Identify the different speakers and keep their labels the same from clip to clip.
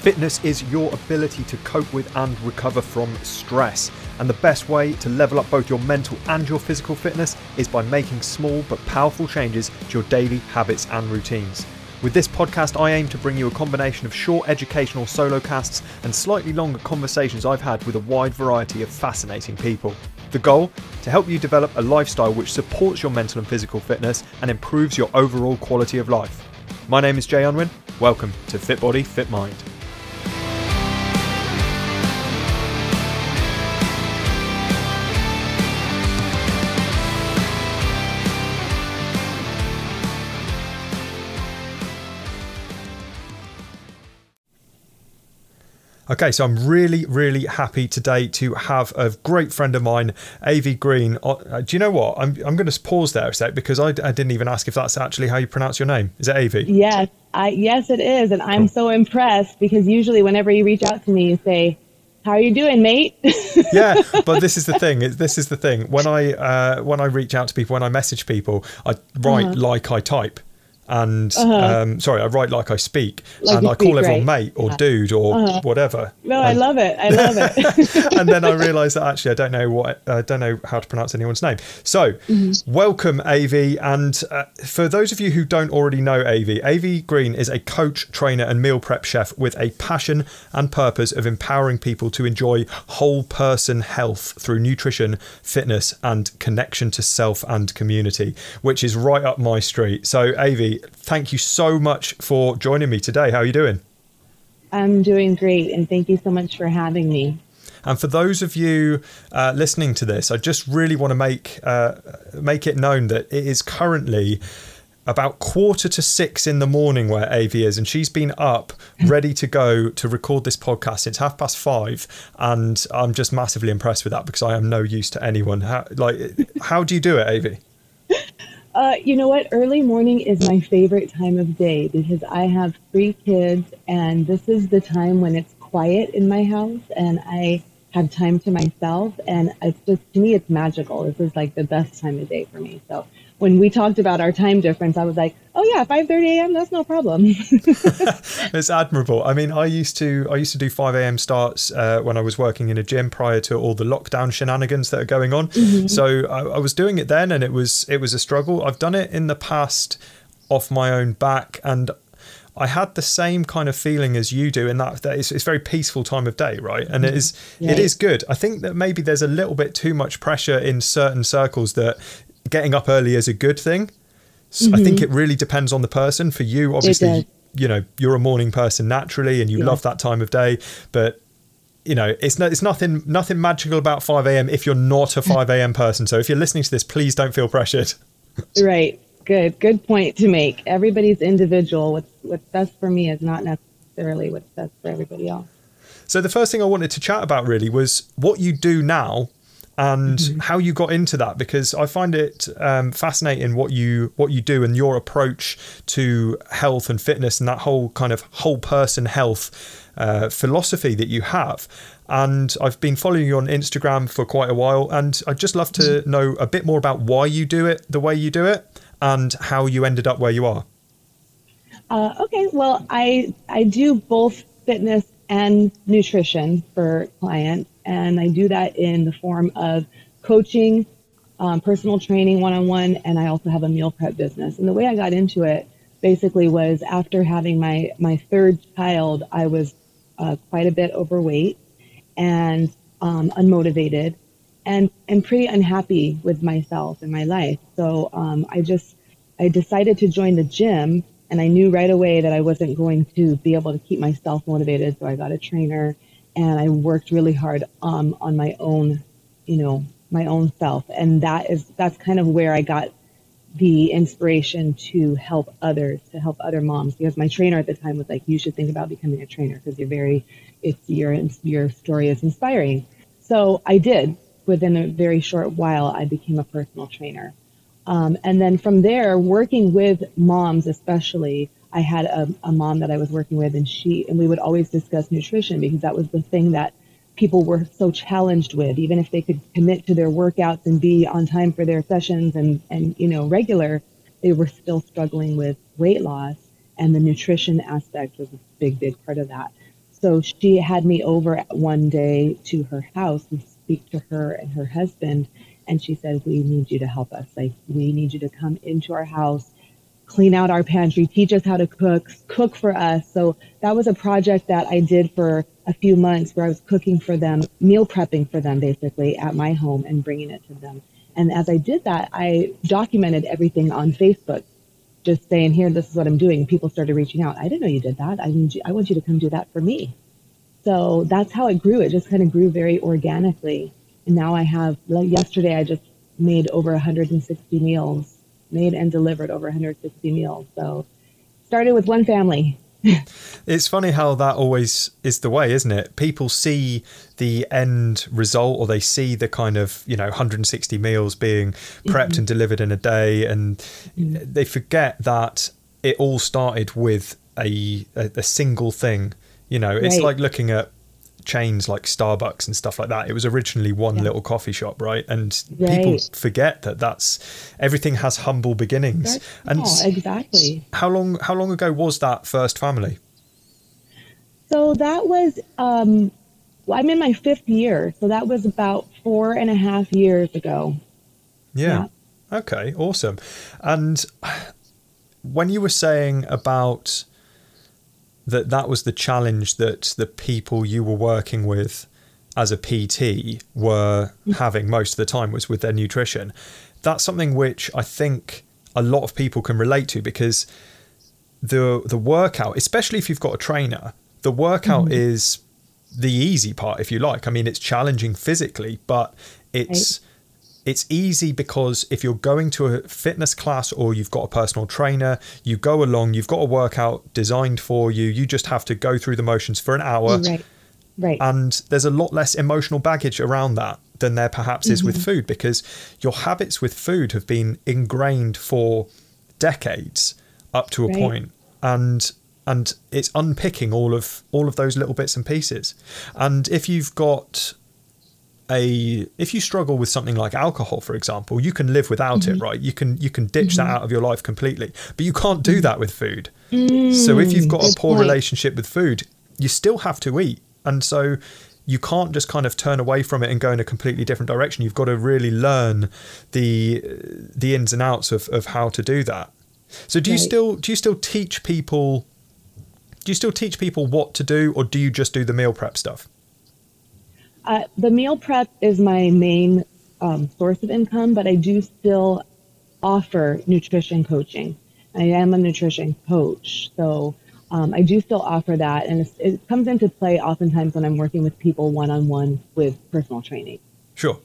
Speaker 1: Fitness is your ability to cope with and recover from stress. And the best way to level up both your mental and your physical fitness is by making small but powerful changes to your daily habits and routines. With this podcast, I aim to bring you a combination of short educational solo casts and slightly longer conversations I've had with a wide variety of fascinating people. The goal? To help you develop a lifestyle which supports your mental and physical fitness and improves your overall quality of life. My name is Jay Unwin. Welcome to Fit Body, Fit Mind. Okay, so I'm really, really happy today to have a great friend of mine, Avi Green. Uh, do you know what? I'm, I'm going to pause there a sec because I, I, didn't even ask if that's actually how you pronounce your name. Is it Avi?
Speaker 2: Yes, I, yes, it is. And I'm cool. so impressed because usually whenever you reach out to me, you say, how are you doing, mate?
Speaker 1: yeah, but this is the thing. This is the thing. When I uh, when I reach out to people, when I message people, I write uh-huh. like I type and uh-huh. um, sorry, I write like I speak, like and I call everyone right. mate or yeah. dude or uh-huh. whatever.
Speaker 2: No, I love it. I love it.
Speaker 1: and then I realised that actually I don't know what I don't know how to pronounce anyone's name. So, mm-hmm. welcome, Av. And uh, for those of you who don't already know Av, Av Green is a coach, trainer, and meal prep chef with a passion and purpose of empowering people to enjoy whole person health through nutrition, fitness, and connection to self and community, which is right up my street. So, Av thank you so much for joining me today. How are you doing?
Speaker 2: I'm doing great, and thank you so much for having me.
Speaker 1: And for those of you uh, listening to this, I just really want to make uh, make it known that it is currently about quarter to six in the morning where Av is, and she's been up ready to go to record this podcast since half past five, and I'm just massively impressed with that because I am no use to anyone. How, like, how do you do it, Av?
Speaker 2: Uh, you know what? Early morning is my favorite time of day because I have three kids, and this is the time when it's quiet in my house and I have time to myself. And it's just, to me, it's magical. This is like the best time of day for me. So when we talked about our time difference, I was like, "Oh yeah, 5:30 a.m. That's no problem."
Speaker 1: it's admirable. I mean, I used to I used to do 5 a.m. starts uh, when I was working in a gym prior to all the lockdown shenanigans that are going on. Mm-hmm. So I, I was doing it then, and it was it was a struggle. I've done it in the past off my own back, and I had the same kind of feeling as you do in that, that it's, it's very peaceful time of day, right? And it mm-hmm. is it is good. I think that maybe there's a little bit too much pressure in certain circles that getting up early is a good thing. So mm-hmm. I think mm-hmm. it really depends on the person. For you, obviously, you know, you're a morning person naturally, and you yeah. love that time of day. But you know, it's no, it's nothing nothing magical about 5 a.m. if you're not a 5 a.m. person. So if you're listening to this, please don't feel pressured.
Speaker 2: right. Good. Good point to make. Everybody's individual. What's what's best for me is not necessarily what's best for everybody else.
Speaker 1: So the first thing I wanted to chat about really was what you do now and mm-hmm. how you got into that because I find it um, fascinating what you what you do and your approach to health and fitness and that whole kind of whole person health uh, philosophy that you have. And I've been following you on Instagram for quite a while, and I'd just love to mm-hmm. know a bit more about why you do it the way you do it and how you ended up where you are.
Speaker 2: Uh, okay, well, I I do both fitness and nutrition for clients and I do that in the form of coaching, um, personal training one on one, and I also have a meal prep business. And the way I got into it basically was after having my, my third child, I was uh, quite a bit overweight and um, unmotivated and, and pretty unhappy with myself and my life. So um, I just I decided to join the gym and I knew right away that I wasn't going to be able to keep myself motivated. So I got a trainer and I worked really hard um, on my own, you know, my own self, and that is that's kind of where I got the inspiration to help others, to help other moms, because my trainer at the time was like, "You should think about becoming a trainer because you're very, it's your your story is inspiring." So I did. Within a very short while, I became a personal trainer, um, and then from there, working with moms, especially I had a, a mom that I was working with, and she and we would always discuss nutrition because that was the thing that people were so challenged with. Even if they could commit to their workouts and be on time for their sessions and and you know regular, they were still struggling with weight loss, and the nutrition aspect was a big big part of that. so she had me over one day to her house and speak to her and her husband. And she said, We need you to help us. Like, we need you to come into our house, clean out our pantry, teach us how to cook, cook for us. So that was a project that I did for a few months where I was cooking for them, meal prepping for them basically at my home and bringing it to them. And as I did that, I documented everything on Facebook, just saying, here, this is what I'm doing. People started reaching out. I didn't know you did that. I need you, I want you to come do that for me. So that's how it grew. It just kind of grew very organically. And now I have, like yesterday, I just made over 160 meals, made and delivered over 160 meals. So started with one family
Speaker 1: it's funny how that always is the way, isn't it? People see the end result or they see the kind of, you know, 160 meals being prepped mm-hmm. and delivered in a day and mm-hmm. they forget that it all started with a, a, a single thing. You know, it's right. like looking at chains like Starbucks and stuff like that. It was originally one yeah. little coffee shop, right? And right. people forget that that's everything has humble beginnings. And
Speaker 2: oh, exactly.
Speaker 1: How long how long ago was that first family?
Speaker 2: So that was um well, I'm in my fifth year, so that was about four and a half years ago.
Speaker 1: yeah. yeah. Okay, awesome. And when you were saying about that that was the challenge that the people you were working with as a PT were having most of the time was with their nutrition. That's something which I think a lot of people can relate to because the the workout, especially if you've got a trainer, the workout mm-hmm. is the easy part if you like. I mean, it's challenging physically, but it's right it's easy because if you're going to a fitness class or you've got a personal trainer, you go along, you've got a workout designed for you, you just have to go through the motions for an hour.
Speaker 2: Right. Right.
Speaker 1: And there's a lot less emotional baggage around that than there perhaps is mm-hmm. with food because your habits with food have been ingrained for decades up to a right. point and and it's unpicking all of all of those little bits and pieces. And if you've got a if you struggle with something like alcohol for example you can live without mm-hmm. it right you can you can ditch mm-hmm. that out of your life completely but you can't do that with food mm, so if you've got a poor point. relationship with food you still have to eat and so you can't just kind of turn away from it and go in a completely different direction you've got to really learn the the ins and outs of, of how to do that so do right. you still do you still teach people do you still teach people what to do or do you just do the meal prep stuff
Speaker 2: uh, the meal prep is my main um, source of income, but I do still offer nutrition coaching. I am a nutrition coach, so um, I do still offer that, and it comes into play oftentimes when I'm working with people one on one with personal training.
Speaker 1: Sure.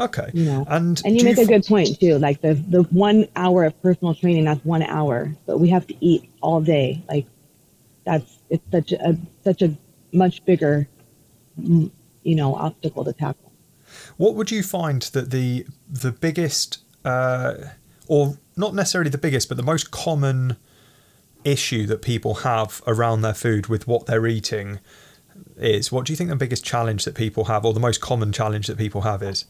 Speaker 1: Okay.
Speaker 2: You know, and and you make you f- a good point too. Like the the one hour of personal training, that's one hour, but we have to eat all day. Like that's it's such a such a much bigger you know obstacle to tackle.
Speaker 1: What would you find that the the biggest, uh, or not necessarily the biggest, but the most common issue that people have around their food with what they're eating is? What do you think the biggest challenge that people have, or the most common challenge that people have is?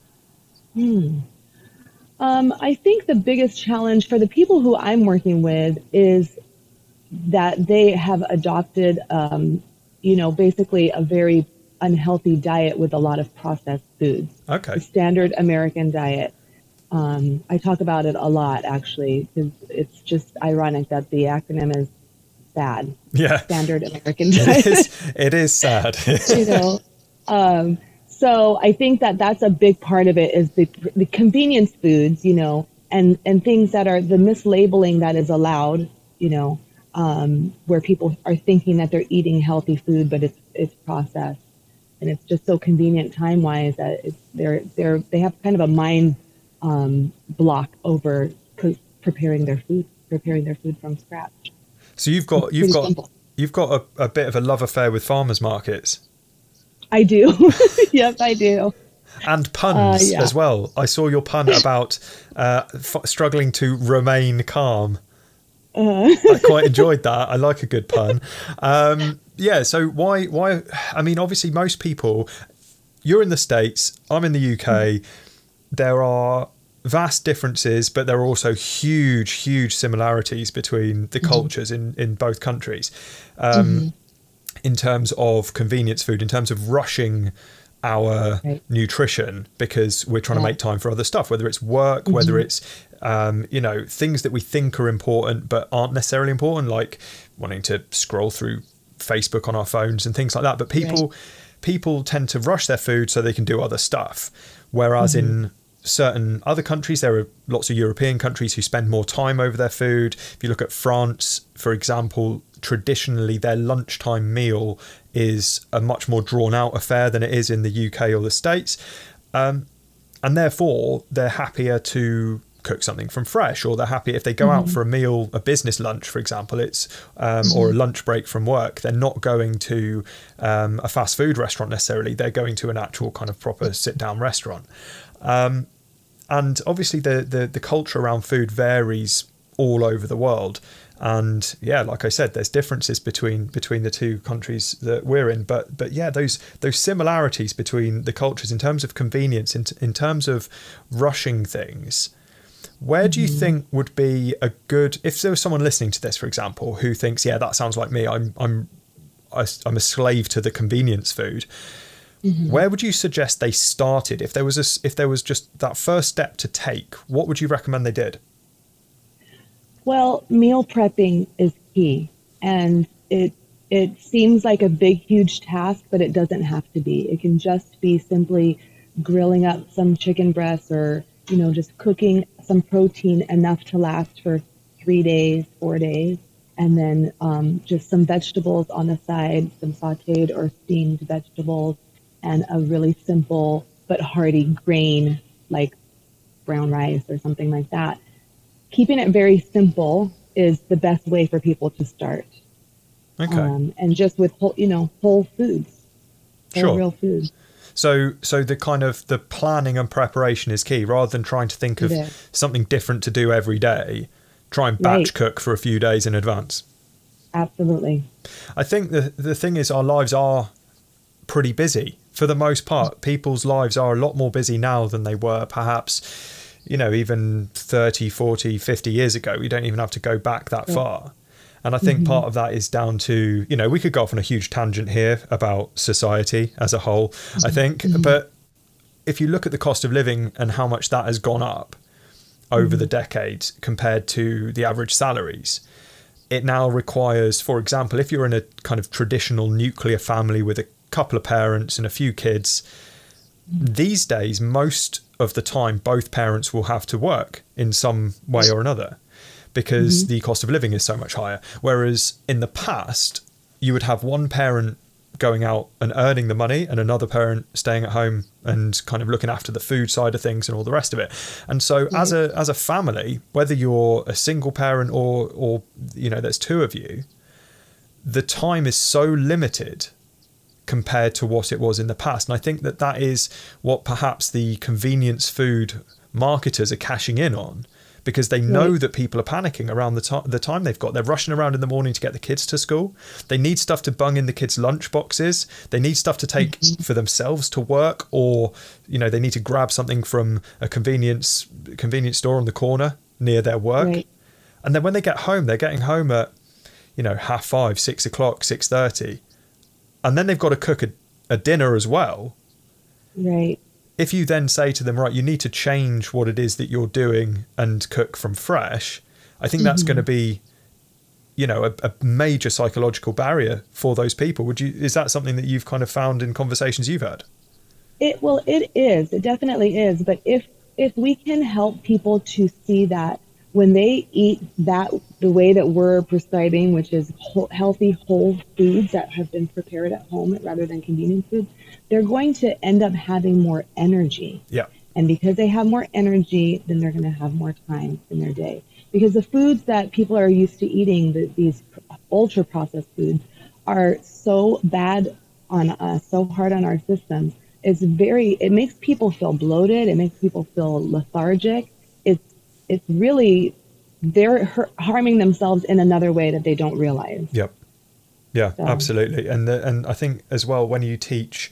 Speaker 2: Hmm. Um, I think the biggest challenge for the people who I'm working with is that they have adopted, um, you know, basically a very unhealthy diet with a lot of processed foods.
Speaker 1: Okay.
Speaker 2: The standard American diet. Um, I talk about it a lot actually because it's just ironic that the acronym is SAD.
Speaker 1: Yeah.
Speaker 2: Standard American diet.
Speaker 1: It is, it is sad.
Speaker 2: you know. Um, so I think that that's a big part of it is the the convenience foods, you know, and and things that are the mislabeling that is allowed, you know, um, where people are thinking that they're eating healthy food, but it's it's processed and it's just so convenient time wise that it's, they're they're they have kind of a mind um, block over preparing their food, preparing their food from scratch.
Speaker 1: So you've got you've got simple. you've got a, a, bit of a love affair with farmers markets.
Speaker 2: I do. yep, I do.
Speaker 1: And puns uh, yeah. as well. I saw your pun about uh, f- struggling to remain calm. Uh. I quite enjoyed that. I like a good pun. Um, yeah. So why? Why? I mean, obviously, most people. You're in the states. I'm in the UK. Mm. There are vast differences, but there are also huge, huge similarities between the mm-hmm. cultures in in both countries. Um, mm-hmm. in terms of convenience food, in terms of rushing our
Speaker 2: Right.
Speaker 1: nutrition because we're trying to make time for other stuff, whether it's work, whether it's um, you know things that we think are important but aren't necessarily important, like wanting to scroll through Facebook on our phones and things like that. But people people tend to rush their food so they can do other stuff, whereas in certain other countries there are lots of European countries who spend more time over their food. If you look at France, for example, traditionally their lunchtime meal is a much more drawn out affair than it is in the UK or the States. Um, and therefore they're happier to cook something from fresh or they're happy if they go out for a meal a business lunch for example it's um, or a lunch break from work they're not going to um, a fast food restaurant necessarily they're going to an actual kind of proper sit down restaurant. Um, and obviously the, the the culture around food varies all over the world. And yeah like i said there's differences between between the two countries that we're in but but yeah those those similarities between the cultures in terms of convenience in, in terms of rushing things where do you mm-hmm. think would be a good if there was someone listening to this for example who thinks yeah that sounds like me. I'm i'm i'm a slave to the convenience food mm-hmm. where would you suggest they started? If there was a if there was just that first step to take what would you recommend they did?
Speaker 2: Well, meal prepping is key, and it it seems like a big, huge task, but it doesn't have to be. It can just be simply grilling up some chicken breasts, or you know, just cooking some protein enough to last for three days, four days, and then um, just some vegetables on the side, some sautéed or steamed vegetables, and a really simple but hearty grain like brown rice or something like that keeping it very simple is the best way for people to start.
Speaker 1: okay
Speaker 2: Um, and just with whole, you know, whole foods, whole
Speaker 1: Sure.
Speaker 2: real food.
Speaker 1: So, so the kind of the planning and preparation is key, rather than trying to think of
Speaker 2: is.
Speaker 1: something different to do every day. Try and batch
Speaker 2: Right.
Speaker 1: cook for a few days in advance.
Speaker 2: Absolutely.
Speaker 1: I think the the thing is, our lives are pretty busy for the most part. People's lives are a lot more busy now than they were perhaps, you know, even 30, 40, 50 years ago. We don't even have to go back that
Speaker 2: Yeah.
Speaker 1: far. And I think mm-hmm. part of that is down to, you know, we could go off on a huge tangent here about society as a whole, I think. Mm-hmm. But if you look at the cost of living and how much that has gone up over the mm-hmm. decades compared to the average salaries, it now requires, for example, if you're in a kind of traditional nuclear family with a couple of parents and a few kids, these days, most of the time, both parents will have to work in some way or another because mm-hmm. the cost of living is so much higher. Whereas in the past, you would have one parent going out and earning the money and another parent staying at home and kind of looking after the food side of things and all the rest of it. And so as a as a family, whether you're a single parent or or you know there's two of you, the time is so limited compared to what it was in the past. And I think that that is what perhaps the convenience food marketers are cashing in on because they know
Speaker 2: Right.
Speaker 1: that people are panicking around the, the time they've got. They're rushing around in the morning to get the kids to school. They need stuff to bung in the kids' lunch boxes. They need stuff to take mm-hmm. for themselves to work, or you know they need to grab something from a convenience convenience store on the corner near their work.
Speaker 2: Right.
Speaker 1: And then when they get home, they're getting home at you know half five, six o'clock, six thirty, and then they've got to cook a, a dinner as well.
Speaker 2: Right.
Speaker 1: If you then say to them, right, you need to change what it is that you're doing and cook from fresh, I think that's going to mm-hmm. be, you know, a, a major psychological barrier for those people. Would you? Is that something that you've kind of found in conversations you've had?
Speaker 2: It well, it is. It definitely is. But if if we can help people to see that when they eat that the way that we're prescribing, which is whole, healthy whole foods that have been prepared at home rather than convenience foods, they're going to end up having more energy.
Speaker 1: Yeah.
Speaker 2: And because they have more energy, then they're going to have more time in their day. Because the foods that people are used to eating, the, these ultra processed foods, are so bad on us, so hard on our systems. It's very, it makes people feel bloated. It makes people feel lethargic. It's, it's really, they're har- harming themselves in another way that they don't realize.
Speaker 1: Yep. Yeah,
Speaker 2: So-
Speaker 1: absolutely. And the, and I think as well when you teach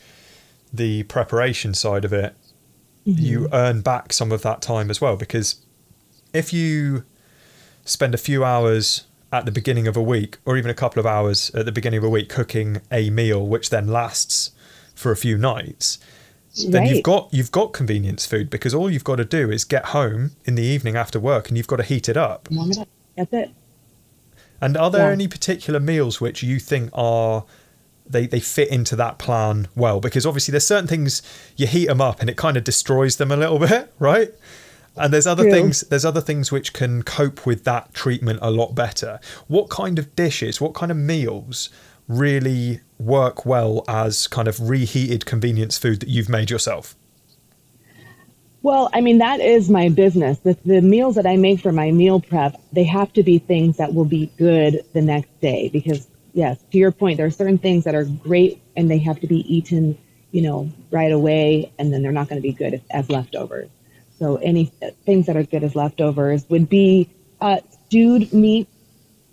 Speaker 1: the preparation side of it, you mm-hmm. earn back some of that time as well because if you spend a few hours at the beginning of a week or even a couple of hours at the beginning of a week cooking a meal which then lasts for a few nights then
Speaker 2: Right.
Speaker 1: you've got you've got convenience food because all you've got to do is get home in the evening after work and you've got to heat it up
Speaker 2: it up. That's it.
Speaker 1: and are there
Speaker 2: Yeah.
Speaker 1: any particular meals which you think are they, they fit into that plan well? Because obviously there's certain things you heat them up and it kind of destroys them a little bit, right? And there's other
Speaker 2: True.
Speaker 1: things there's other things which can cope with that treatment a lot better. What kind of dishes, what kind of meals really work well as kind of reheated convenience food that you've made yourself?
Speaker 2: Well, I mean, that is my business. The, the meals that I make for my meal prep, they have to be things that will be good the next day. Because, yes, to your point, there are certain things that are great and they have to be eaten, you know, right away, and then they're not going to be good as, as leftovers. So, any things that are good as leftovers would be uh, stewed meat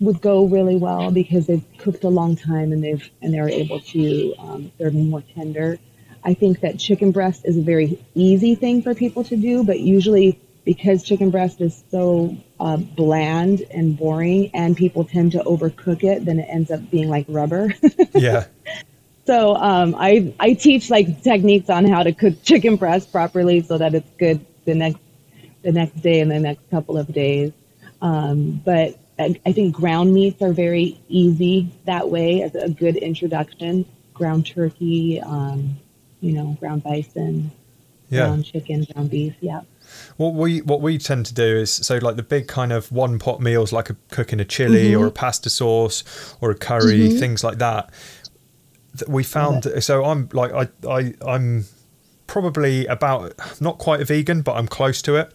Speaker 2: would go really well because they've cooked a long time and they've and they're able to um, they're more tender. I think that chicken breast is a very easy thing for people to do, but usually because chicken breast is so uh, bland and boring, and people tend to overcook it, then it ends up being like rubber.
Speaker 1: Yeah.
Speaker 2: so um, I I teach like techniques on how to cook chicken breast properly so that it's good the next the next day and the next couple of days. Um, but I, I think ground meats are very easy that way as a good introduction. Ground turkey, um, you know, ground bison,
Speaker 1: Yeah.
Speaker 2: ground chicken, ground beef. Yeah.
Speaker 1: What we what we tend to do is so like the big kind of one pot meals like a cooking a chili
Speaker 2: Mm-hmm.
Speaker 1: or a pasta sauce or a curry things like that. That we found so I'm like I I I'm probably about not quite a vegan but I'm close to it.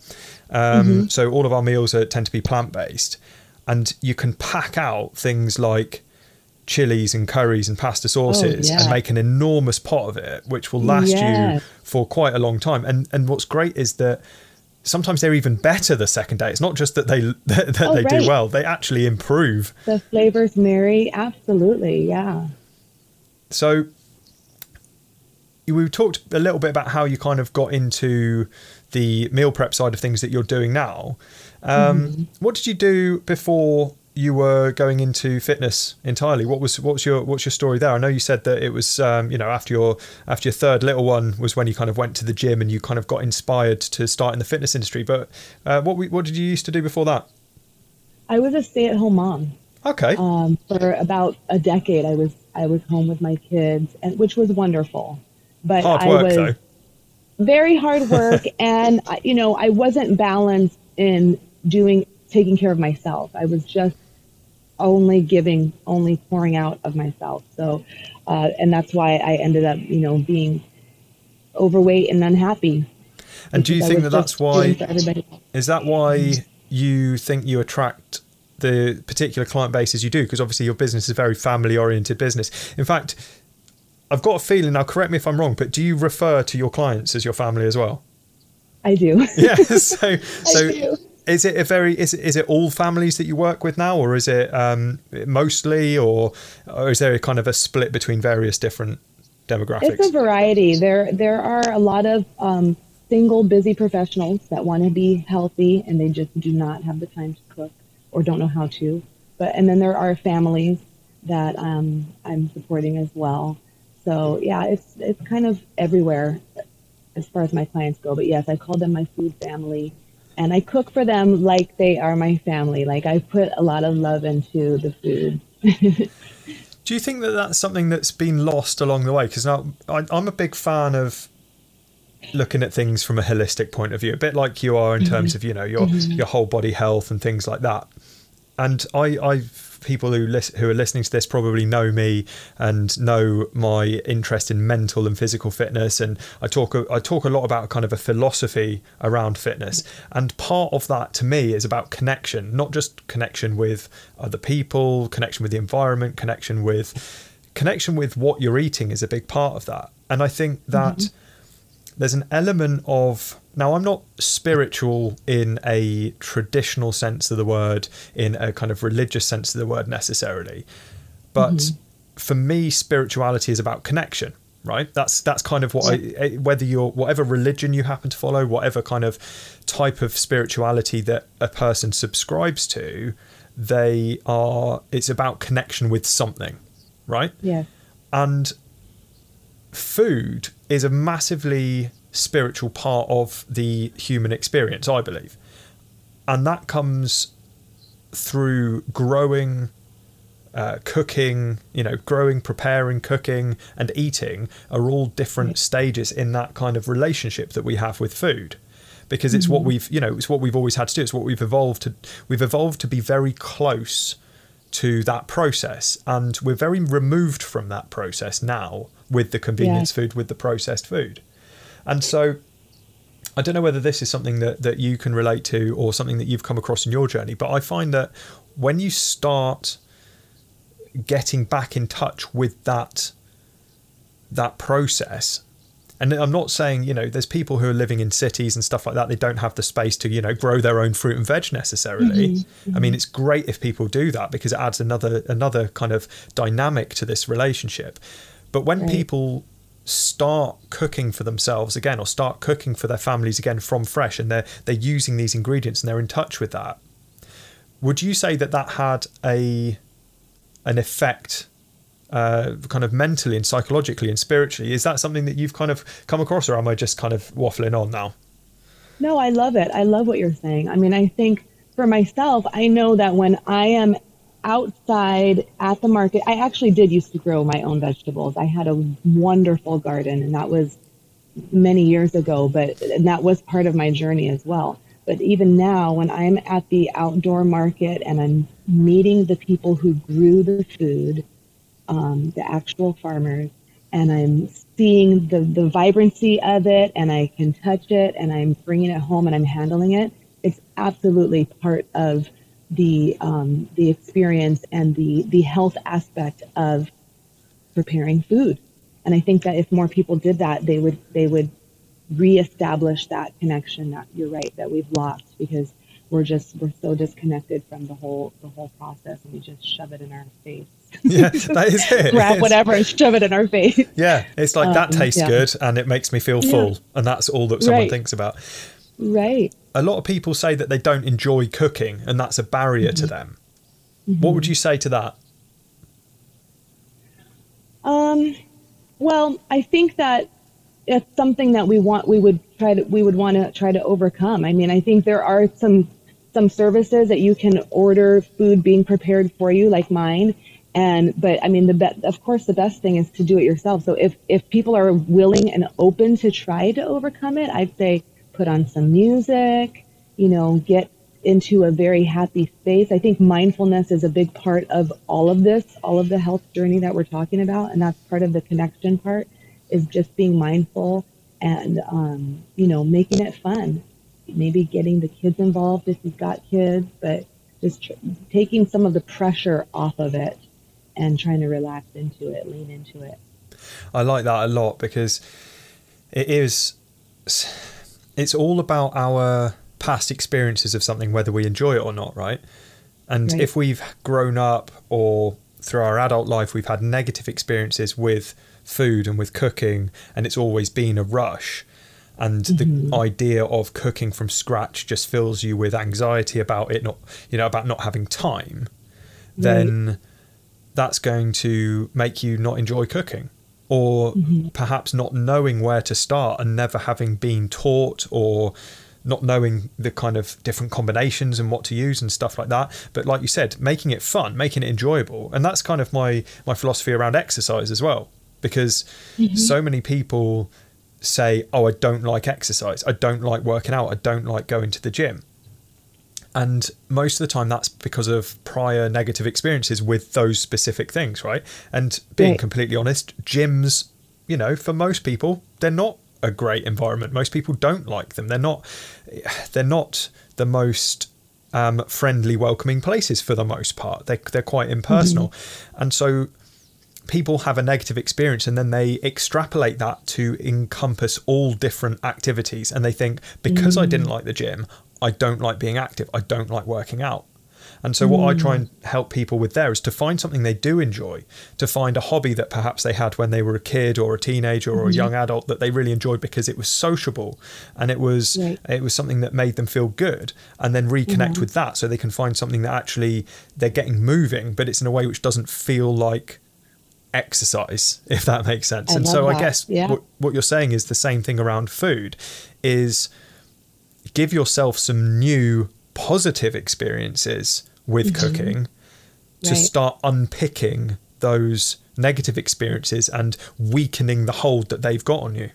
Speaker 1: Um,
Speaker 2: Mm-hmm.
Speaker 1: So all of our meals are, tend to be plant based, and you can pack out things like chilies and curries and pasta sauces and
Speaker 2: Oh, yeah.
Speaker 1: make an enormous pot of it, which will last you for quite a long time. And and what's great is that sometimes they're even better the second day. It's not just that they that, that
Speaker 2: Oh,
Speaker 1: they do well; they actually improve.
Speaker 2: The flavors marry. Absolutely. Yeah.
Speaker 1: So we talked a little bit about how you kind of got into the meal prep side of things that you're doing now. Um, What did you do before you were going into fitness entirely? What was what's your what's your story there? I know you said that it was um, you know after your after your third little one was when you kind of went to the gym and you kind of got inspired to start in the fitness industry. But uh, what we, what did you used to do before that?
Speaker 2: I was a stay-at-home mom.
Speaker 1: Okay,
Speaker 2: um, for about a decade. I was I was home with my kids, and which was wonderful. But
Speaker 1: hard
Speaker 2: I was
Speaker 1: though.
Speaker 2: very hard work, and you know I wasn't balanced in doing taking care of myself. I was just only giving, only pouring out of myself. So, uh, and that's why I ended up, you know, being overweight and unhappy.
Speaker 1: And do you think that that's why?
Speaker 2: for everybody else.
Speaker 1: Is that why you think you attract the particular client bases you do? Because obviously your business is a very family oriented business. In fact, I've got a feeling now. Correct me if I'm wrong, but do you refer to your clients as your family as well?
Speaker 2: I do.
Speaker 1: Yeah. So so.
Speaker 2: do.
Speaker 1: Is it a very is it, is it all families that you work with now, or is it um, mostly, or or is there a kind of a split between various different demographics?
Speaker 2: It's a variety. There there are a lot of um, single busy professionals that want to be healthy and they just do not have the time to cook or don't know how to. But and then there are families that um, I'm supporting as well. So yeah, it's it's kind of everywhere as far as my clients go. But yes, I call them my food family. And I cook for them like they are my family. Like I put a lot of love into the food.
Speaker 1: Do you think that that's something that's been lost along the way? Because now I, I'm a big fan of looking at things from a holistic point of view, a bit like you are in terms mm-hmm. of you know your mm-hmm. your whole body health and things like that. And I, I people who listen, who are listening to this probably know me and know my interest in mental and physical fitness. And I talk a- I talk a lot about kind of a philosophy around fitness. And part of that to me is about connection, not just connection with other people, connection with the environment, connection with connection with what you're eating is a big part of that. And I think that mm-hmm. there's an element of now i'm not spiritual in a traditional sense of the word in a kind of religious sense of the word necessarily but for me spirituality is about connection right that's that's kind of what I, eh, whether you're whatever religion you happen to follow whatever kind of type of spirituality that a person subscribes to they are it's about connection with something, right?
Speaker 2: Yeah.
Speaker 1: And food is a massively spiritual part of the human experience, I believe. And that comes through growing, uh, cooking, you know, growing, preparing, cooking, and eating are all different stages in that kind of relationship that we have with food. Because it's what we've, you know, it's what we've always had to do. It's what we've evolved to. We've evolved to be very close to that process, and we're very removed from that process now with the convenience food, with the processed food. And so I don't know whether this is something that, that you can relate to or something that you've come across in your journey, but I find that when you start getting back in touch with that that process and I'm not saying, you know, there's people who are living in cities and stuff like that. They don't have the space to, you know, grow their own fruit and veg necessarily. Mm-hmm. I mean, it's great if people do that because it adds another another kind of dynamic to this relationship. But when right. people start cooking for themselves again or start cooking for their families again from fresh and they're they're using these ingredients and they're in touch with that, would you say that that had a an effect uh, kind of mentally and psychologically and spiritually. Is that something that you've kind of come across, or am I just kind of waffling on now?
Speaker 2: No, I love it. I love what you're saying. I mean, I think for myself, I know that when I am outside at the market, I actually did used to grow my own vegetables. I had a wonderful garden, and that was many years ago, but and that was part of my journey as well. But even now, when I'm at the outdoor market and I'm meeting the people who grew the food, um, the actual farmers and I'm seeing the, the vibrancy of it and I can touch it and I'm bringing it home and I'm handling it, it's absolutely part of the um, the experience and the the health aspect of preparing food. And I think that if more people did that, they would they would reestablish that connection that you're right that we've lost because we're just we're so disconnected from the whole the whole process and we just shove it in our face
Speaker 1: yeah, that is it.
Speaker 2: Grab whatever and shove it in our face.
Speaker 1: Yeah, it's like um, that tastes yeah. good and it makes me feel full, yeah. and that's all that someone right. thinks about.
Speaker 2: Right.
Speaker 1: A lot of people say that they don't enjoy cooking, and that's a barrier mm-hmm. to them. Mm-hmm. What would you say to that?
Speaker 2: Um, well, I think that it's something that we want. We would try to. We would want to try to overcome. I mean, I think there are some some services that you can order food being prepared for you, like mine, and but i mean the be- of course the best thing is to do it yourself so if if people are willing and open to try to overcome it i'd say put on some music you know get into a very happy space. I think mindfulness is a big part of all of this all of the health journey that we're talking about. And that's part of the connection part is just being mindful and um, you know making it fun. Maybe getting the kids involved if you've got kids but just tr- taking some of the pressure off of it and trying to relax into it, lean into it.
Speaker 1: I like that a lot because it is it's all about our past experiences of something whether we enjoy it or not, right? And right. if we've grown up or through our adult life we've had negative experiences with food and with cooking and it's always been a rush and mm-hmm. the idea of cooking from scratch just fills you with anxiety about it not you know about not having time right. then that's going to make you not enjoy cooking or mm-hmm. perhaps not knowing where to start and never having been taught or not knowing the kind of different combinations and what to use and stuff like that. But like you said making it fun making it enjoyable. And that's kind of my my philosophy around exercise as well. Because mm-hmm. so many people say oh I don't like exercise. I don't like working out. I don't like going to the gym and most of the time that's because of prior negative experiences with those specific things right and being right. completely honest gyms you know for most people they're not a great environment most people don't like them they're not they're not the most um, friendly welcoming places for the most part they, they're quite impersonal mm-hmm. and so people have a negative experience and then they extrapolate that to encompass all different activities and they think because mm. I didn't mm. like the gym I don't like being active. I don't like working out. And so, what I try and mm. help people with there is to find something they do enjoy, to find a hobby that perhaps they had when they were a kid or a teenager or a young mm-hmm. adult that they really enjoyed because it was sociable and it was
Speaker 2: Right.
Speaker 1: it was something that made them feel good, and then reconnect mm-hmm. with that so they can find something that actually they're getting moving, but it's in a way which doesn't feel like exercise, if that makes sense.
Speaker 2: I
Speaker 1: and so, I guess
Speaker 2: Yeah.
Speaker 1: what, what you're saying is the same thing around food, is give yourself some new positive experiences with cooking to
Speaker 2: Mm-hmm. Right.
Speaker 1: start unpicking those negative experiences and weakening the hold that they've got on you.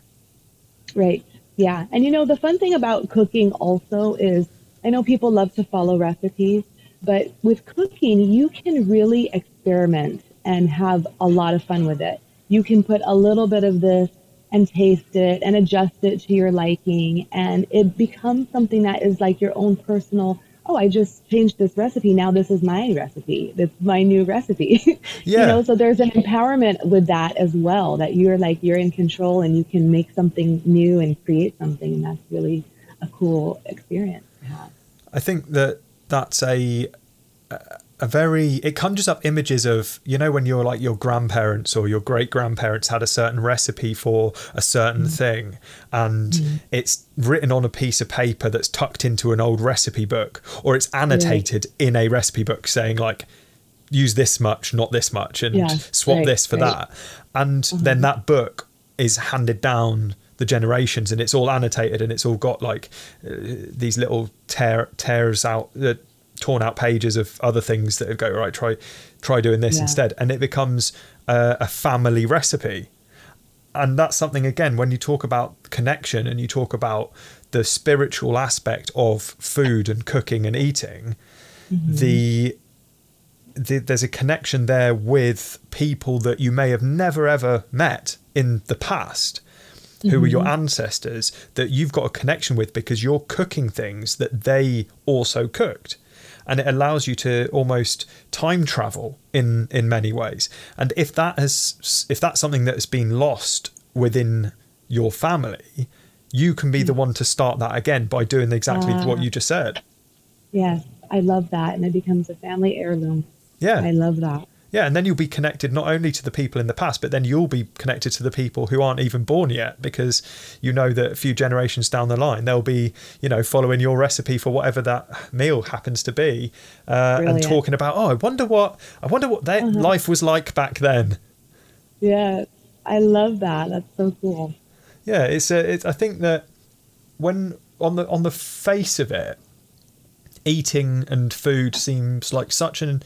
Speaker 2: Right. Yeah. And you know, the fun thing about cooking also is I know people love to follow recipes, but with cooking, you can really experiment and have a lot of fun with it. You can put a little bit of this and taste it and adjust it to your liking. And it becomes something that is like your own personal. Oh, I just changed this recipe. Now this is my recipe. That's my new recipe.
Speaker 1: Yeah.
Speaker 2: You know, so there's an empowerment with that as well that you're like you're in control and you can make something new and create something and that's really a cool experience to have.
Speaker 1: I think that that's a a very it conjures up images of you know when you're like your grandparents or your great grandparents had a certain recipe for a certain thing and it's written on a piece of paper that's tucked into an old recipe book or it's annotated in a recipe book saying like use this much not this much and
Speaker 2: Yeah,
Speaker 1: swap
Speaker 2: right,
Speaker 1: this for
Speaker 2: right.
Speaker 1: that. And then that book is handed down the generations and it's all annotated and it's all got like uh, these little tear tears out uh, torn out pages of other things that go right try try doing this
Speaker 2: Yeah.
Speaker 1: instead. And it becomes uh, a family recipe. And that's something again when you talk about connection and you talk about the spiritual aspect of food and cooking and eating the, the there's a connection there with people that you may have never ever met in the past who were your ancestors that you've got a connection with because you're cooking things that they also cooked and it allows you to almost time travel in in many ways and if that has if that's something that has been lost within your family you can be the one to start that again by doing exactly what
Speaker 2: Ah.
Speaker 1: you just said
Speaker 2: Yes, I love that and it becomes a family heirloom.
Speaker 1: yeah
Speaker 2: I love that.
Speaker 1: Yeah, and then you'll be connected not only to the people in the past, but then you'll be connected to the people who aren't even born yet because you know that a few generations down the line they'll be, you know, following your recipe for whatever that meal happens to be, uh, and talking about, oh, I wonder what, I wonder what their life was like back then.
Speaker 2: Yeah, I love that. That's so cool.
Speaker 1: Yeah, it's a, it's, I think that when on the on the face of it, eating and food seems like such an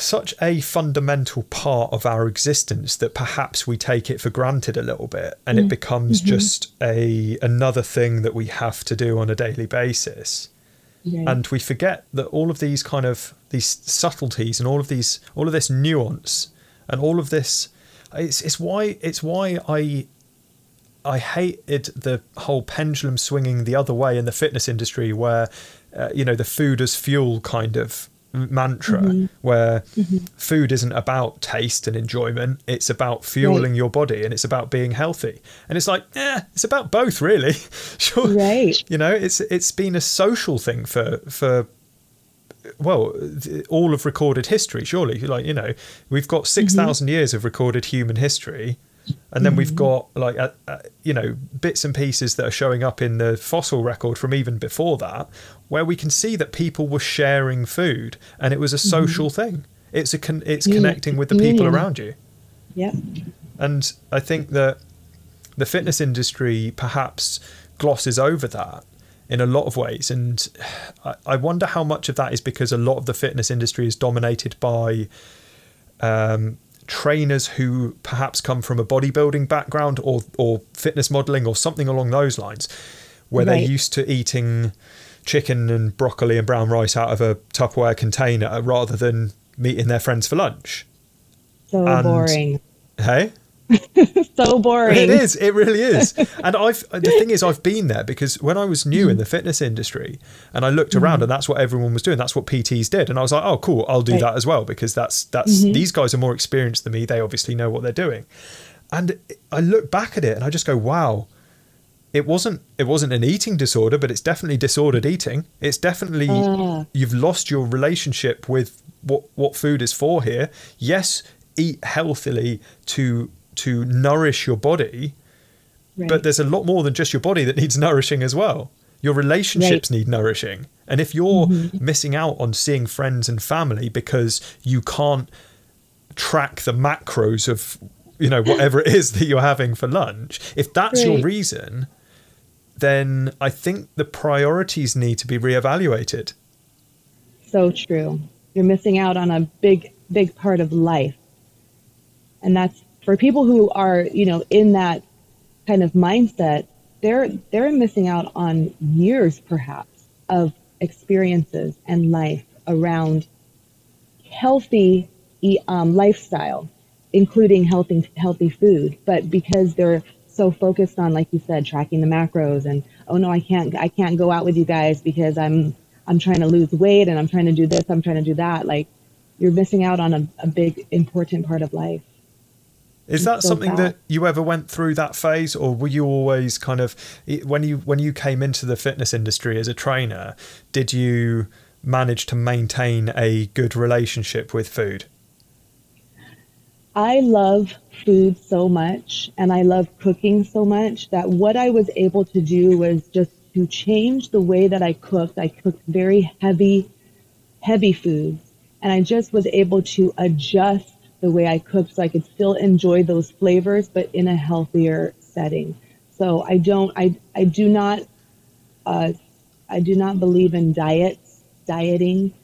Speaker 1: such a fundamental part of our existence that perhaps we take it for granted a little bit and it becomes just a another thing that we have to do on a daily basis.
Speaker 2: Right.
Speaker 1: and we forget that all of these kind of these subtleties and all of these all of this nuance and all of this it's it's why it's why I I hated the whole pendulum swinging the other way in the fitness industry where uh, you know the food as fuel kind of mantra where food isn't about taste and enjoyment it's about fueling your body and it's about being healthy. And it's like yeah it's about both really. Sure.
Speaker 2: Right.
Speaker 1: you know it's it's been a social thing for for well all of recorded history surely. Like you know we've got 6000 years of recorded human history and then we've got like uh, uh, you know bits and pieces that are showing up in the fossil record from even before that where we can see that people were sharing food and it was a mm-hmm. social thing it's a con- it's
Speaker 2: Yeah,
Speaker 1: connecting with the people
Speaker 2: communion.
Speaker 1: around you
Speaker 2: Yep.
Speaker 1: and I think that the fitness industry perhaps glosses over that in a lot of ways. And I, I wonder how much of that is because a lot of the fitness industry is dominated by um, trainers who perhaps come from a bodybuilding background or, or fitness modeling or something along those lines, where they're used to eating chicken and broccoli and brown rice out of a Tupperware container rather than meeting their friends for lunch.
Speaker 2: So
Speaker 1: And-
Speaker 2: boring.
Speaker 1: Hey?
Speaker 2: So boring.
Speaker 1: It is. It really is. And I've the thing is, I've been there because when I was new in the fitness industry, and I looked around, mm-hmm. and that's what everyone was doing. That's what PTs did, and I was like, oh, cool, I'll do
Speaker 2: Right.
Speaker 1: that as well because that's that's mm-hmm. these guys are more experienced than me. They obviously know what they're doing. And I look back at it, and I just go, wow. It wasn't it wasn't an eating disorder, but it's definitely disordered eating. It's definitely uh. you've lost your relationship with what what food is for here. Yes, eat healthily to to nourish your body, right. but there's a lot more than just your body that needs nourishing as well. Your relationships right. need nourishing. And if you're mm-hmm. missing out on seeing friends and family because you can't track the macros of you know whatever it is that you're having for lunch, if that's right. your reason, then I think the priorities need to be reevaluated.
Speaker 2: So true. You're missing out on a big big part of life. And that's for people who are, you know, in that kind of mindset, they're they're missing out on years perhaps of experiences and life around healthy um, lifestyle, including healthy healthy food. But because they're so focused on, like you said, tracking the macros and oh no, I can't I can't go out with you guys because I'm I'm trying to lose weight and I'm trying to do this, I'm trying to do that. Like you're missing out on a, a big important part of life.
Speaker 1: Is that so something that you ever went through that phase, or were you always kind of when you when you came into the fitness industry as a trainer? Did you manage to maintain a good relationship with food?
Speaker 2: I love food so much, and I love cooking so much that what I was able to do was just to change the way that I cooked. I cooked very heavy, heavy foods, and I just was able to adjust the way I cooked so I could still enjoy those flavors, but in a healthier setting. So I don't, I, I do not, uh, I do not believe in diets, dieting.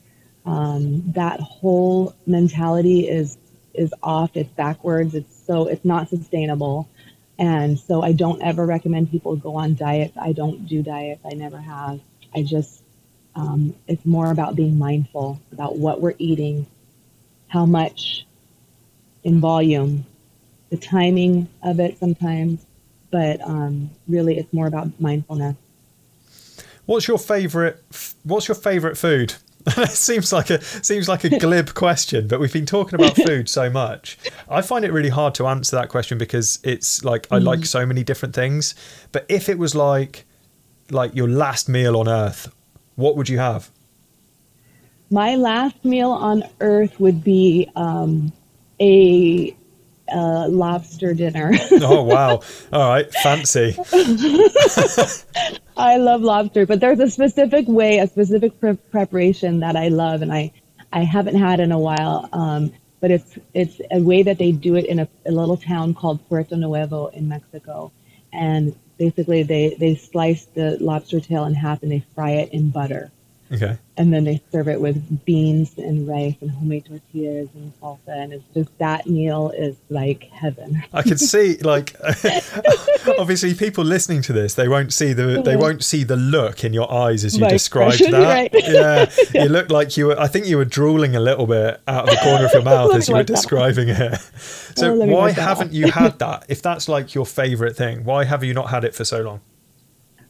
Speaker 2: Um, that whole mentality is, is off. It's backwards. It's so, it's not sustainable. And so I don't ever recommend people go on diets. I don't do diets. I never have. I just, um, it's more about being mindful about what we're eating, how much in volume, the timing of it sometimes, but um, really it's more about mindfulness.
Speaker 1: What's your favorite? What's your favorite food? it seems like a seems like a glib question, but we've been talking about food so much. I find it really hard to answer that question because it's like I like mm. so many different things. But if it was like like your last meal on earth, what would you have?
Speaker 2: My last meal on earth would be um, a uh, lobster dinner.
Speaker 1: oh wow! All right, fancy.
Speaker 2: I love lobster, but there's a specific way, a specific pre- preparation that I love, and I I haven't had in a while. Um, but it's it's a way that they do it in a, a little town called Puerto Nuevo in Mexico, and basically they they slice the lobster tail in half and they fry it in butter.
Speaker 1: Okay.
Speaker 2: And then they serve it with beans and rice and homemade tortillas and salsa, and it's just that meal is like heaven.
Speaker 1: I can see, like, obviously, people listening to this, they won't see the they uh-huh. won't see the look in your eyes as you described that. Right. Yeah, yeah, you look like you were. I think you were drooling a little bit out of the corner of your mouth as you were describing it. Oh, so oh, why haven't you had that? If that's like your favorite thing, why have you not had it for so long?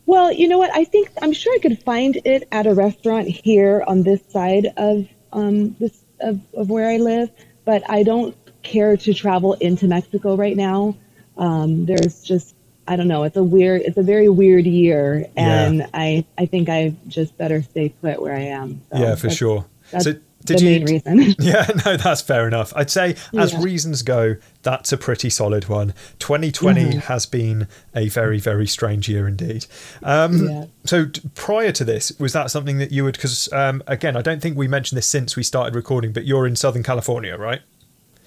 Speaker 2: Well, you know what? I think I'm sure I could find it at a restaurant here on this side of um, this of, of where I live, but I don't care to travel into Mexico right now. Um, there's just I don't know. It's a weird. It's a very weird year, and yeah. I I think I just better stay put where I am.
Speaker 1: So yeah, for sure.
Speaker 2: so did the you, main reason.
Speaker 1: yeah, no, that's fair enough. I'd say, as yeah. reasons go, that's a pretty solid one. 2020 mm-hmm. has been a very, very strange year indeed. Um, yeah. So, prior to this, was that something that you would? Because um, again, I don't think we mentioned this since we started recording, but you're in Southern California, right?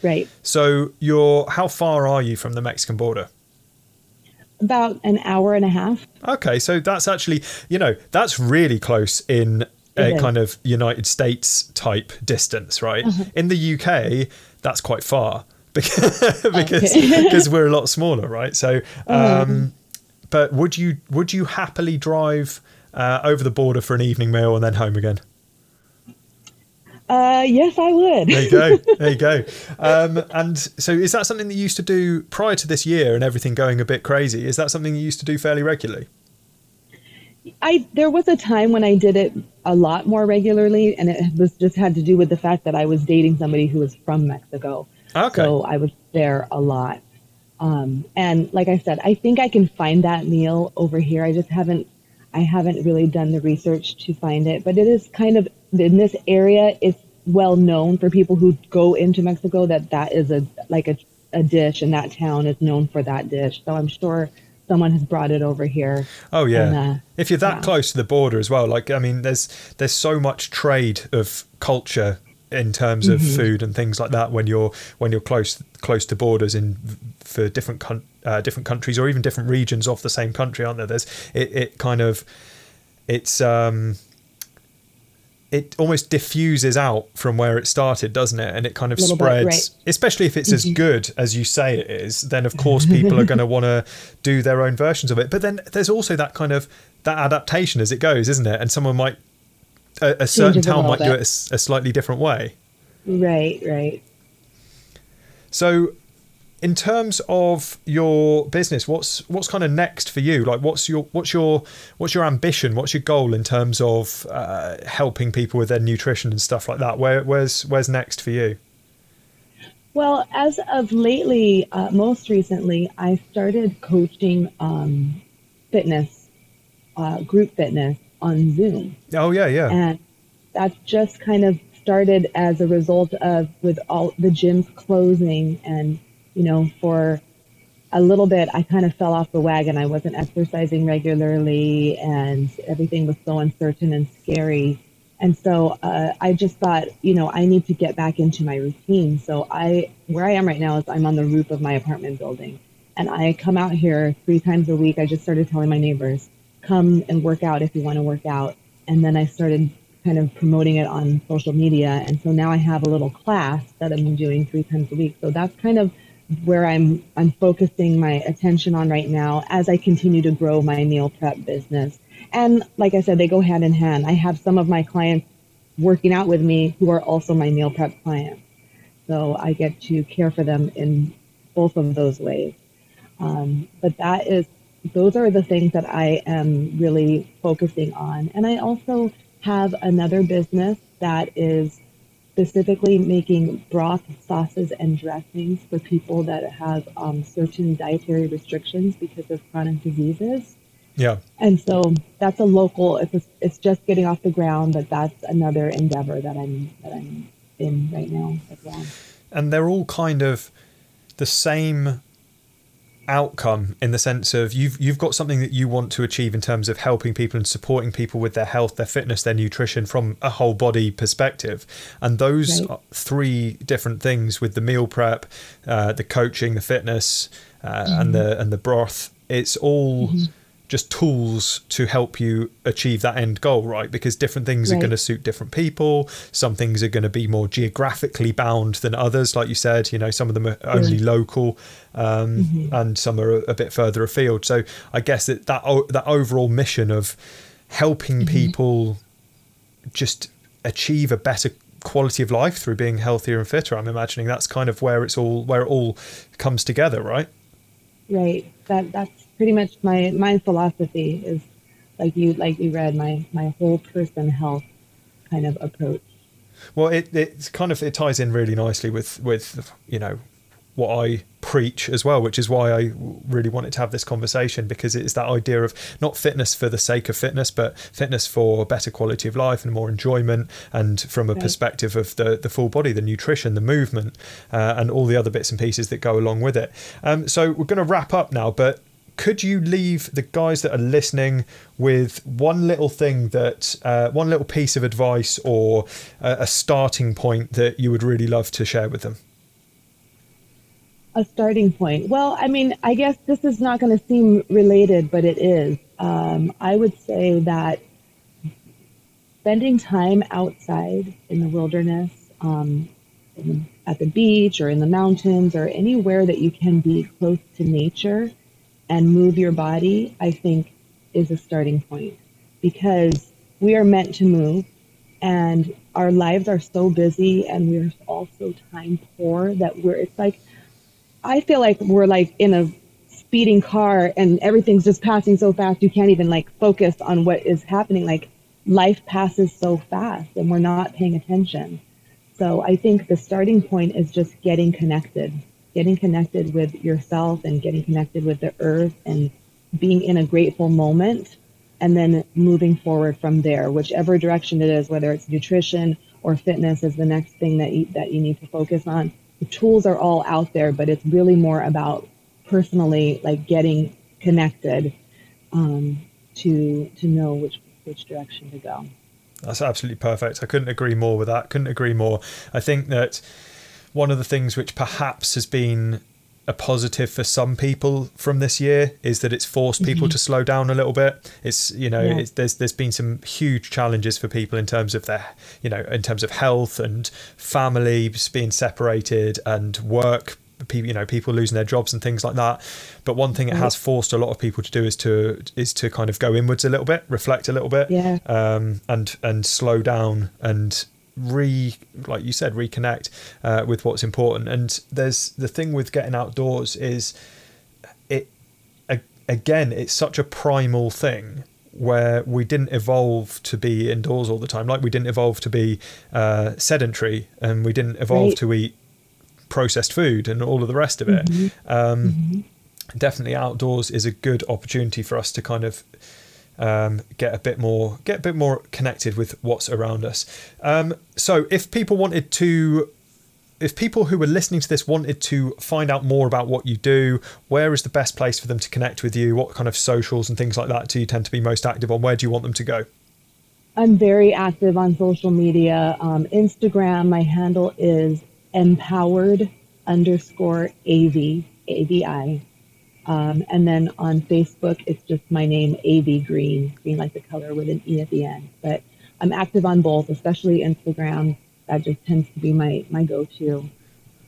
Speaker 2: Right.
Speaker 1: So, you're how far are you from the Mexican border?
Speaker 2: About an hour and a half.
Speaker 1: Okay, so that's actually, you know, that's really close in a kind of United States type distance, right? Uh-huh. In the UK, that's quite far because because, because we're a lot smaller, right? So, uh-huh. um, but would you would you happily drive uh, over the border for an evening meal and then home again?
Speaker 2: Uh, yes, I would.
Speaker 1: there you go. There you go. Um, and so, is that something that you used to do prior to this year and everything going a bit crazy? Is that something you used to do fairly regularly?
Speaker 2: I there was a time when I did it a lot more regularly, and it was just had to do with the fact that I was dating somebody who was from Mexico. Okay. So I was there a lot. Um, and like I said, I think I can find that meal over here. I just haven't, I haven't really done the research to find it, but it is kind of in this area. It's well known for people who go into Mexico that that is a like a, a dish, and that town is known for that dish. So I'm sure someone has brought it over here.
Speaker 1: Oh yeah. And, uh, if you're that yeah. close to the border as well, like I mean, there's there's so much trade of culture in terms of mm-hmm. food and things like that when you're when you're close close to borders in for different uh, different countries or even different regions of the same country, aren't there? There's it, it kind of it's um it almost diffuses out from where it started, doesn't it? And it kind of spreads, bit, right. especially if it's as good as you say it is. Then of course people are going to want to do their own versions of it. But then there's also that kind of that adaptation as it goes, isn't it? And someone might a, a certain town might bit. do it a, a slightly different way.
Speaker 2: Right, right.
Speaker 1: So in terms of your business what's what's kind of next for you? Like what's your what's your what's your ambition? What's your goal in terms of uh, helping people with their nutrition and stuff like that? Where where's where's next for you?
Speaker 2: Well as of lately uh, most recently i started coaching um, fitness uh, group fitness on zoom.
Speaker 1: Oh yeah yeah.
Speaker 2: And that's just kind of started as a result of with all the gyms closing and you know, for a little bit, I kind of fell off the wagon. I wasn't exercising regularly, and everything was so uncertain and scary. And so uh, I just thought, you know, I need to get back into my routine. So I, where I am right now, is I'm on the roof of my apartment building, and I come out here three times a week. I just started telling my neighbors, come and work out if you want to work out. And then I started kind of promoting it on social media, and so now I have a little class that I'm doing three times a week. So that's kind of where I'm I'm focusing my attention on right now as I continue to grow my meal prep business. And like I said, they go hand in hand. I have some of my clients working out with me who are also my meal prep clients. So I get to care for them in both of those ways. Um, but that is those are the things that I am really focusing on. And I also have another business that is specifically making broth, sauces, and dressings for people that have um, certain dietary restrictions because of chronic diseases.
Speaker 1: Yeah.
Speaker 2: And so that's a local. It's a, it's just getting off the ground, but that's another endeavor that I'm that I'm in right now as well.
Speaker 1: And they're all kind of the same outcome in the sense of you've you've got something that you want to achieve in terms of helping people and supporting people with their health, their fitness, their nutrition from a whole body perspective. And those right. three different things with the meal prep, uh, the coaching, the fitness, uh, mm-hmm. and the and the broth, it's all mm-hmm just tools to help you achieve that end goal, right? Because different things right. are going to suit different people. Some things are going to be more geographically bound than others, like you said. You know, some of them are only local, um, mm-hmm. and some are a, a, bit further afield. So I guess that that, that overall mission of helping mm-hmm. people just achieve a better quality of life through being healthier and fitter. I'm imagining that's kind of where it's all where it all comes together, right?
Speaker 2: Right. That that's pretty much my my philosophy is like you like you read my my whole person health kind of approach.
Speaker 1: Well, it it's kind of it ties in really nicely with with you know what I preach as well, which is why I really wanted to have this conversation because it's that idea of not fitness for the sake of fitness, but fitness for better quality of life and more enjoyment, and from a right. perspective of the the full body, the nutrition, the movement, uh, and all the other bits and pieces that go along with it. Um, so we're going to wrap up now, but could you leave the guys that are listening with one little thing that uh, one little piece of advice or a, a, starting point that you would really love to share with them?
Speaker 2: A starting point. Well i mean i guess this is not going to seem related but it is. Um, i would say that spending time outside in the wilderness um, in at the beach or in the mountains or anywhere that you can be close to nature and move your body, I think is a starting point because we are meant to move and our lives are so busy and we're all so time poor that we're, it's like, I feel like we're like in a speeding car and everything's just passing so fast you can't even like focus on what is happening. Like life passes so fast and we're not paying attention. So I think the starting point is just getting connected getting connected with yourself and getting connected with the earth and being in a grateful moment and then moving forward from there, whichever direction it is, whether it's nutrition or fitness is the next thing that you, that you need to focus on. The tools are all out there, but it's really more about personally like getting connected um, to to know which which direction to go.
Speaker 1: That's absolutely perfect. I couldn't agree more with that. Couldn't agree more. I think that one of the things which perhaps has been a positive for some people from this year is that it's forced people mm-hmm. to slow down a little bit. It's you know yeah. it's, there's there's been some huge challenges for people in terms of their you know in terms of health and families being separated and work people you know people losing their jobs and things like that but one thing it has forced a lot of people to do is to is to kind of go inwards a little bit reflect a little bit
Speaker 2: yeah.
Speaker 1: um, and and slow down and re like you said reconnect uh, with what's important and there's the thing with getting outdoors is it again it's such a primal thing where we didn't evolve to be indoors all the time like we didn't evolve to be uh, sedentary and we didn't evolve right. to eat processed food and all of the rest of it mm-hmm. Um, mm-hmm. definitely outdoors is a good opportunity for us to kind of um, get a bit more get a bit more connected with what's around us. Um, so if people wanted to if people who were listening to this wanted to find out more about what you do, where is the best place for them to connect with you? What kind of socials and things like that do you tend to be most active on? Where do you want them to go?
Speaker 2: I'm very active on social media. Um, Instagram, my handle is empowered underscore AV, AVI. Um, and then on Facebook, it's just my name, AV Greene, green like the color with an E at the end. But I'm active on both, especially Instagram. That just tends to be my, my go-to.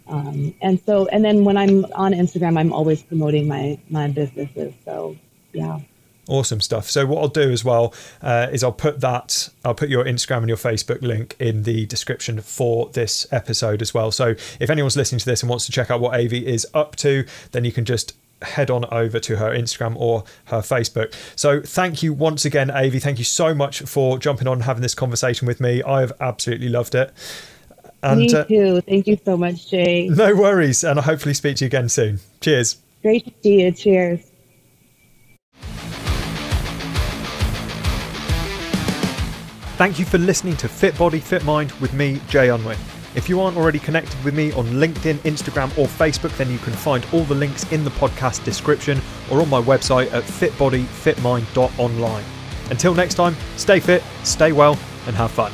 Speaker 2: Um, and so, and then when I'm on Instagram, I'm always promoting my, my businesses. So yeah.
Speaker 1: Awesome stuff. So what I'll do as well uh, is I'll put that I'll put your Instagram and your Facebook link in the description for this episode as well. So if anyone's listening to this and wants to check out what AV is up to, then you can just head on over to her Instagram or her Facebook. So thank you once again, Avi. Thank you so much for jumping on and having this conversation with me. I've absolutely loved it.
Speaker 2: And, me uh, too. Uh, Thank you so much, Jay.
Speaker 1: No worries. And I'll hopefully speak to you again soon. Cheers.
Speaker 2: Great to see you. Cheers.
Speaker 1: Thank you for listening to Fit Body, Fit Mind with me, Jay Unwin. If you aren't already connected with me on LinkedIn, Instagram, or Facebook, then you can find all the links in the podcast description or on my website at fitbodyfitmind.online. Until next time, stay fit, stay well, and have fun.